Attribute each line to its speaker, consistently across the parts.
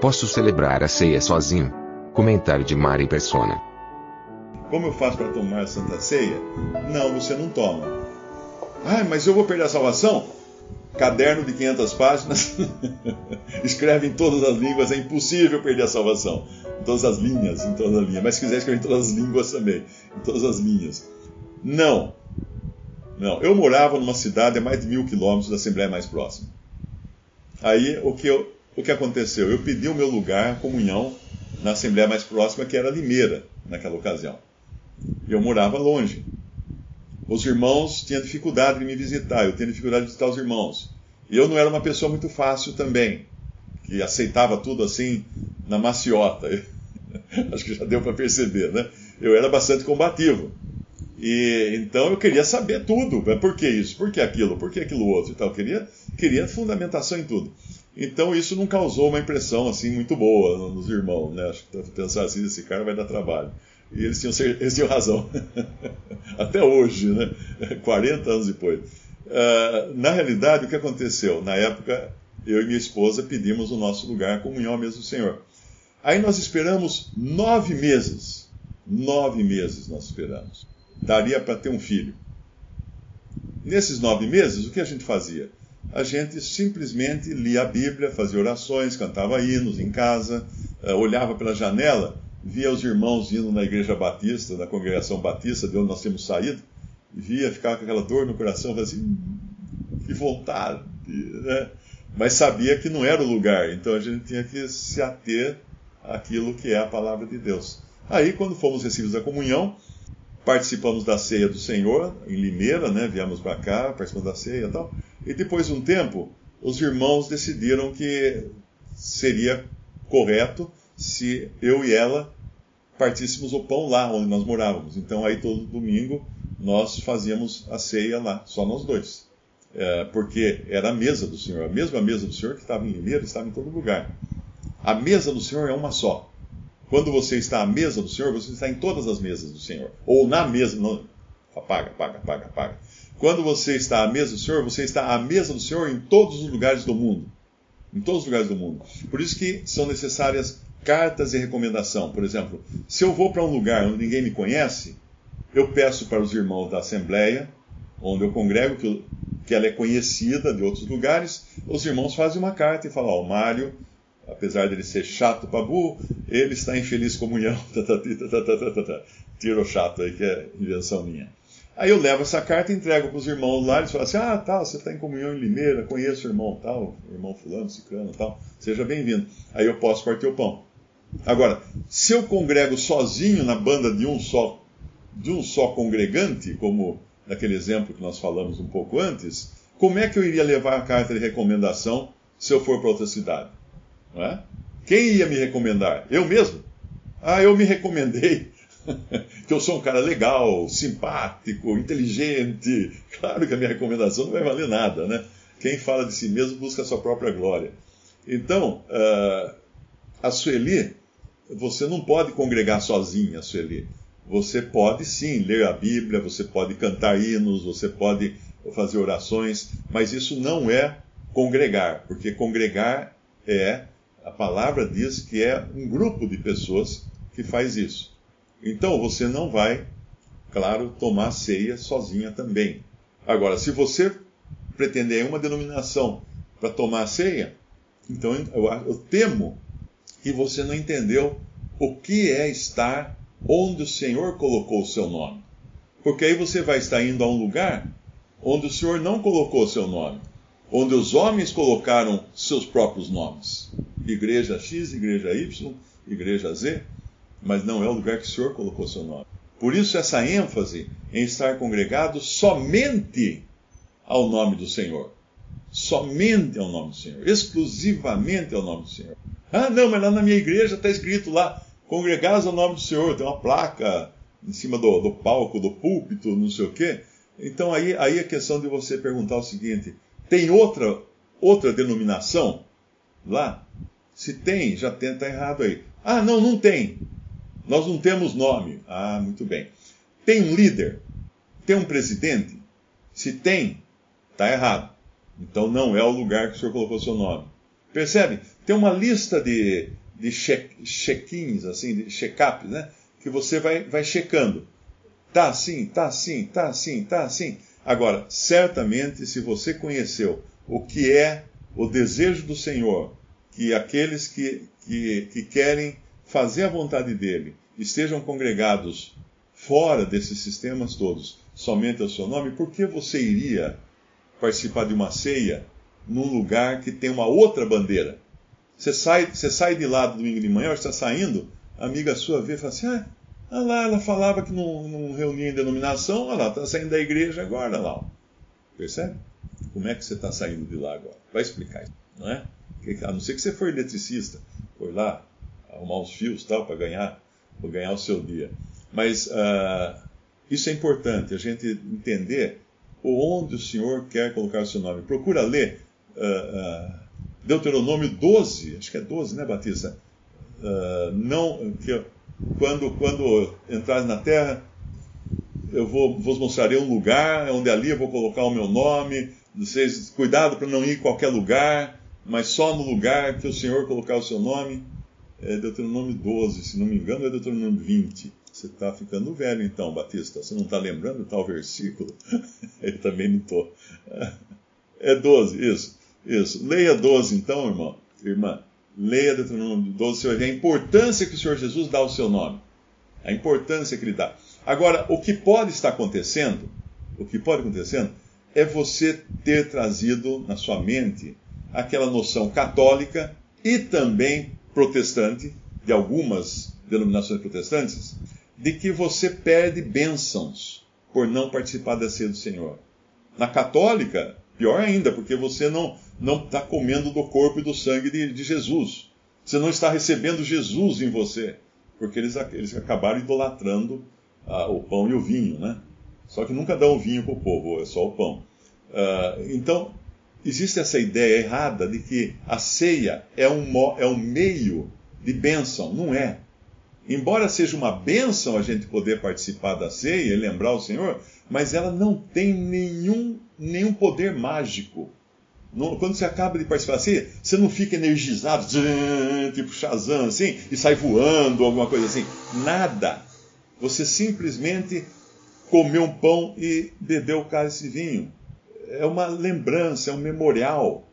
Speaker 1: Posso celebrar a ceia sozinho? Comentário de Mari Persona.
Speaker 2: Como eu faço para tomar a Santa Ceia? Não, você não toma. Ah, mas eu vou perder a salvação? caderno de 500 páginas, escreve em todas as línguas, é impossível perder a salvação. Em todas as linhas, em todas as linhas. Mas se quiser escrever em todas as línguas também, em todas as linhas. Não. Não. Eu morava numa cidade a mais de mil quilômetros da Assembleia mais próxima. Aí o que, eu, o que aconteceu? Eu pedi o meu lugar, comunhão, na Assembleia mais próxima, que era Limeira, naquela ocasião. E eu morava longe. Os irmãos tinham dificuldade de me visitar, eu tinha dificuldade de visitar os irmãos. Eu não era uma pessoa muito fácil também, que aceitava tudo assim na maciota. Acho que já deu para perceber, né? Eu era bastante combativo. E então eu queria saber tudo. Por que isso? Por que aquilo? Por que aquilo outro? E tal. Eu queria, queria fundamentação em tudo. Então isso não causou uma impressão assim muito boa nos irmãos, né? Acho que pensar assim, esse cara vai dar trabalho. E eles tinham, eles tinham razão. Até hoje, né? 40 anos depois. Uh, na realidade, o que aconteceu? Na época, eu e minha esposa pedimos o nosso lugar, a comunhão mesmo do Senhor. Aí nós esperamos nove meses. Nove meses nós esperamos. Daria para ter um filho. Nesses nove meses, o que a gente fazia? A gente simplesmente lia a Bíblia, fazia orações, cantava hinos em casa, uh, olhava pela janela via os irmãos indo na igreja batista, na congregação batista, de onde nós temos saído, via, ficava com aquela dor no coração, assim, que vontade, né? Mas sabia que não era o lugar, então a gente tinha que se ater àquilo que é a palavra de Deus. Aí, quando fomos recebidos da comunhão, participamos da ceia do Senhor, em Limeira, né? Viemos para cá, participamos da ceia e tal. E depois de um tempo, os irmãos decidiram que seria correto se eu e ela partíssemos o pão lá onde nós morávamos. Então aí todo domingo nós fazíamos a ceia lá, só nós dois. É, porque era a mesa do Senhor, a mesma mesa do Senhor que estava em Limeira, estava em todo lugar. A mesa do Senhor é uma só. Quando você está à mesa do Senhor, você está em todas as mesas do Senhor. Ou na mesa. Não, apaga, apaga, apaga, apaga. Quando você está à mesa do Senhor, você está à mesa do Senhor em todos os lugares do mundo. Em todos os lugares do mundo. Por isso que são necessárias cartas de recomendação. Por exemplo, se eu vou para um lugar onde ninguém me conhece, eu peço para os irmãos da Assembleia, onde eu congrego, que, que ela é conhecida de outros lugares, os irmãos fazem uma carta e falam: Ó, oh, Mário, apesar dele ser chato para burro, ele está em feliz comunhão. Tira o chato aí, que é invenção minha. Aí eu levo essa carta e entrego para os irmãos lá, eles falam assim, ah, tal, você está em comunhão em Limeira, conheço o irmão tal, o irmão fulano, ciclano tal, seja bem-vindo. Aí eu posso partir o pão. Agora, se eu congrego sozinho na banda de um só, de um só congregante, como naquele exemplo que nós falamos um pouco antes, como é que eu iria levar a carta de recomendação se eu for para outra cidade? É? Quem ia me recomendar? Eu mesmo? Ah, eu me recomendei que eu sou um cara legal, simpático, inteligente. Claro que a minha recomendação não vai valer nada, né? Quem fala de si mesmo busca a sua própria glória. Então, uh, a Sueli você não pode congregar sozinha, Sueli. Você pode sim ler a Bíblia, você pode cantar hinos, você pode fazer orações, mas isso não é congregar, porque congregar é, a palavra diz que é um grupo de pessoas que faz isso. Então você não vai, claro, tomar ceia sozinha também. Agora, se você pretender uma denominação para tomar ceia, então eu, eu temo que você não entendeu o que é estar onde o Senhor colocou o seu nome. Porque aí você vai estar indo a um lugar onde o Senhor não colocou o seu nome, onde os homens colocaram seus próprios nomes. Igreja X, igreja Y, igreja Z, mas não é o lugar que o Senhor colocou seu nome. Por isso, essa ênfase em estar congregado somente ao nome do Senhor. somente ao nome do Senhor, exclusivamente ao nome do Senhor. Ah, não, mas lá na minha igreja está escrito lá, congregados ao nome do Senhor, tem uma placa em cima do, do palco, do púlpito, não sei o quê. Então aí, aí é questão de você perguntar o seguinte: tem outra, outra denominação lá? Se tem, já tenta errado aí. Ah, não, não tem. Nós não temos nome. Ah, muito bem. Tem um líder? Tem um presidente? Se tem, está errado. Então não é o lugar que o senhor colocou seu nome. Percebe? Tem uma lista de, de check-ins, assim, de check-ups, né? Que você vai, vai checando. Tá assim, tá assim, tá assim, tá assim. Agora, certamente, se você conheceu o que é o desejo do Senhor, que aqueles que, que, que querem fazer a vontade dele estejam congregados fora desses sistemas todos, somente ao seu nome, por que você iria participar de uma ceia num lugar que tem uma outra bandeira? Você sai, você sai de lá domingo de manhã, está saindo, a amiga sua vê e fala assim: ah, ah lá, ela falava que não, não reunia em denominação, olha lá, está saindo da igreja agora, lá. Percebe? Como é que você está saindo de lá agora? Vai explicar isso, não é? A não ser que você for eletricista, foi lá arrumar uns fios tal para ganhar, para ganhar o seu dia. Mas uh, isso é importante, a gente entender onde o Senhor quer colocar o seu nome. Procura ler uh, uh, Deuteronômio 12, acho que é 12, né, Batista? não, que, quando, quando entrares na terra, eu vou, vos mostrarei um lugar onde ali eu vou colocar o meu nome. Vocês, cuidado para não ir em qualquer lugar, mas só no lugar que o Senhor colocar o seu nome. É Deuteronômio 12, se não me engano, é Deuteronômio 20. Você está ficando velho então, Batista. Você não está lembrando tal versículo? Eu também não estou. É 12, isso. Isso. Leia 12 então, irmão. Irmã. Leia Deuteronômio 12, você vai ver a importância que o Senhor Jesus dá ao seu nome. A importância que ele dá. Agora, o que pode estar acontecendo, o que pode acontecendo, é você ter trazido na sua mente aquela noção católica e também protestante, de algumas denominações protestantes, de que você perde bênçãos por não participar da ceia do Senhor. Na católica, pior ainda, porque você não não está comendo do corpo e do sangue de, de, Jesus. Você não está recebendo Jesus em você, porque eles, eles acabaram idolatrando ah, o pão e o vinho, né? Só que nunca dão o vinho para o povo, é só o pão. Ah, então, existe essa ideia errada de que a ceia é um, é um meio de bênção. Não é. Embora seja uma bênção a gente poder participar da ceia e lembrar o Senhor, mas ela não tem nenhum, nenhum poder mágico. Quando você acaba de participar da ceia, você não fica energizado, tipo Shazam, assim, e sai voando, alguma coisa assim. Nada. Você simplesmente comeu um pão e bebeu o cálice de vinho. É uma lembrança, é um memorial.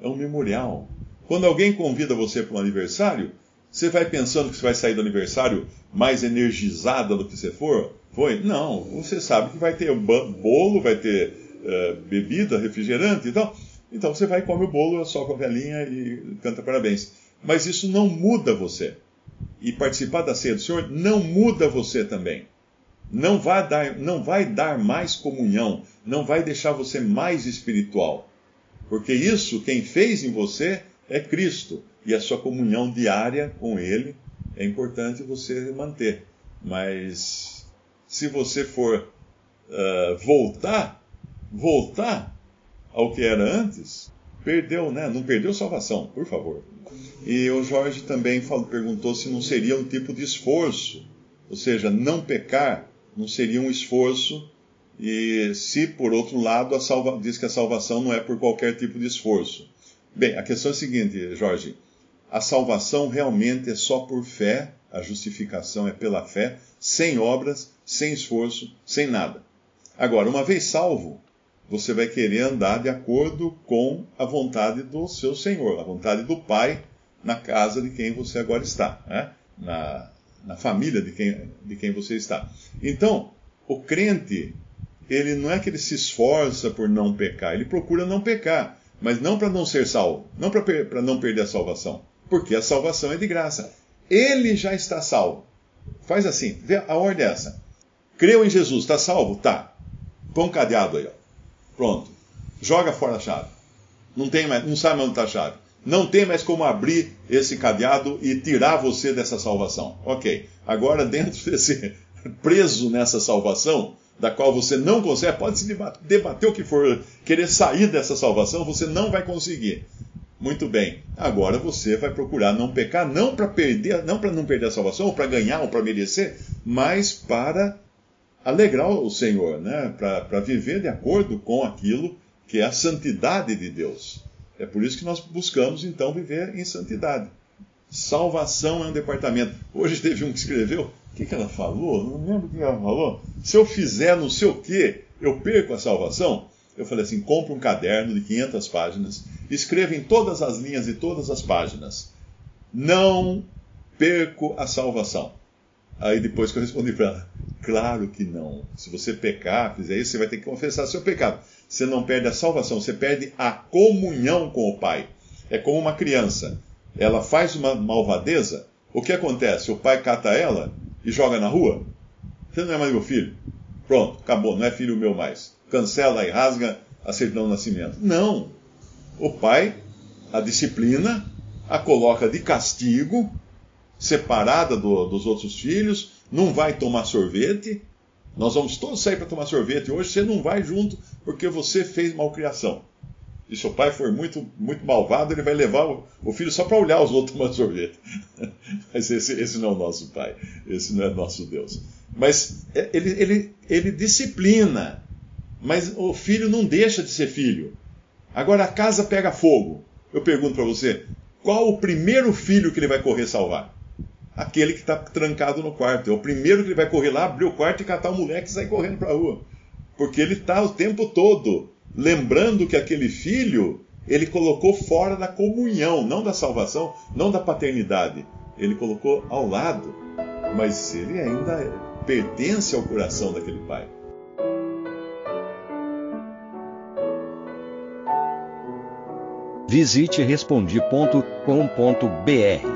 Speaker 2: É um memorial. Quando alguém convida você para um aniversário, você vai pensando que você vai sair do aniversário mais energizada do que você for? Foi? Não. Você sabe que vai ter bolo, vai ter uh, bebida, refrigerante e então, tal. Então você vai, come o bolo, só com a velhinha e canta parabéns. Mas isso não muda você. E participar da ceia do Senhor não muda você também. Não vai dar, não vai dar mais comunhão, não vai deixar você mais espiritual. Porque isso, quem fez em você é Cristo e a sua comunhão diária com Ele é importante você manter. Mas se você for uh, voltar, voltar ao que era antes, perdeu, né? Não perdeu salvação, por favor. E o Jorge também falou, perguntou se não seria um tipo de esforço, ou seja, não pecar não seria um esforço. E se, por outro lado, salva, diz que a salvação não é por qualquer tipo de esforço. Bem, a questão é a seguinte, Jorge a salvação realmente é só por fé, a justificação é pela fé, sem obras, sem esforço, sem nada. Agora, uma vez salvo, você vai querer andar de acordo com a vontade do seu Senhor, a vontade do Pai na casa de quem você agora está, né? na, na família de quem, de quem você está. Então, o crente, ele não é que ele se esforça por não pecar, ele procura não pecar, mas não para não ser salvo, não para não perder a salvação. Porque a salvação é de graça. Ele já está salvo. Faz assim, a ordem é essa. Creu em Jesus, está salvo? Tá. Põe um cadeado aí, ó. Pronto. Joga fora a chave. Não, tem mais, não sabe onde está a chave. Não tem mais como abrir esse cadeado e tirar você dessa salvação. Ok. Agora, dentro desse. preso nessa salvação, da qual você não consegue, pode se debater o que for, querer sair dessa salvação, você não vai conseguir. Muito bem. Agora você vai procurar não pecar, não para perder, não para não perder a salvação, ou para ganhar, ou para merecer, mas para alegrar o Senhor, né? Para viver de acordo com aquilo que é a santidade de Deus. É por isso que nós buscamos então viver em santidade. Salvação é um departamento. Hoje teve um que escreveu, o que, que ela falou? Não lembro o que ela falou. Se eu fizer não sei o que, eu perco a salvação. Eu falei assim: compre um caderno de 500 páginas, escreva em todas as linhas e todas as páginas. Não perco a salvação. Aí depois que eu respondi para ela, claro que não. Se você pecar, fizer isso, você vai ter que confessar seu pecado. Você não perde a salvação, você perde a comunhão com o Pai. É como uma criança. Ela faz uma malvadeza, o que acontece? O pai cata ela e joga na rua? Você não é mais meu filho. Pronto, acabou, não é filho meu mais cancela e rasga a certidão de nascimento. Não. O pai a disciplina, a coloca de castigo, separada do, dos outros filhos, não vai tomar sorvete. Nós vamos todos sair para tomar sorvete hoje, você não vai junto porque você fez malcriação. E se o pai for muito, muito malvado, ele vai levar o, filho só para olhar os outros tomando sorvete. Mas esse, esse não é o nosso pai, esse não é nosso Deus. Mas é, ele, ele, ele disciplina, mas o filho não deixa de ser filho. Agora a casa pega fogo. Eu pergunto para você, qual o primeiro filho que ele vai correr salvar? Aquele que está trancado no quarto. É o primeiro que ele vai correr lá, abrir o quarto e catar o moleque e sair correndo para a rua. Porque ele está o tempo todo lembrando que aquele filho ele colocou fora da comunhão, não da salvação, não da paternidade. Ele colocou ao lado, mas ele ainda pertence ao coração daquele pai.
Speaker 3: Visite respondi.com.br.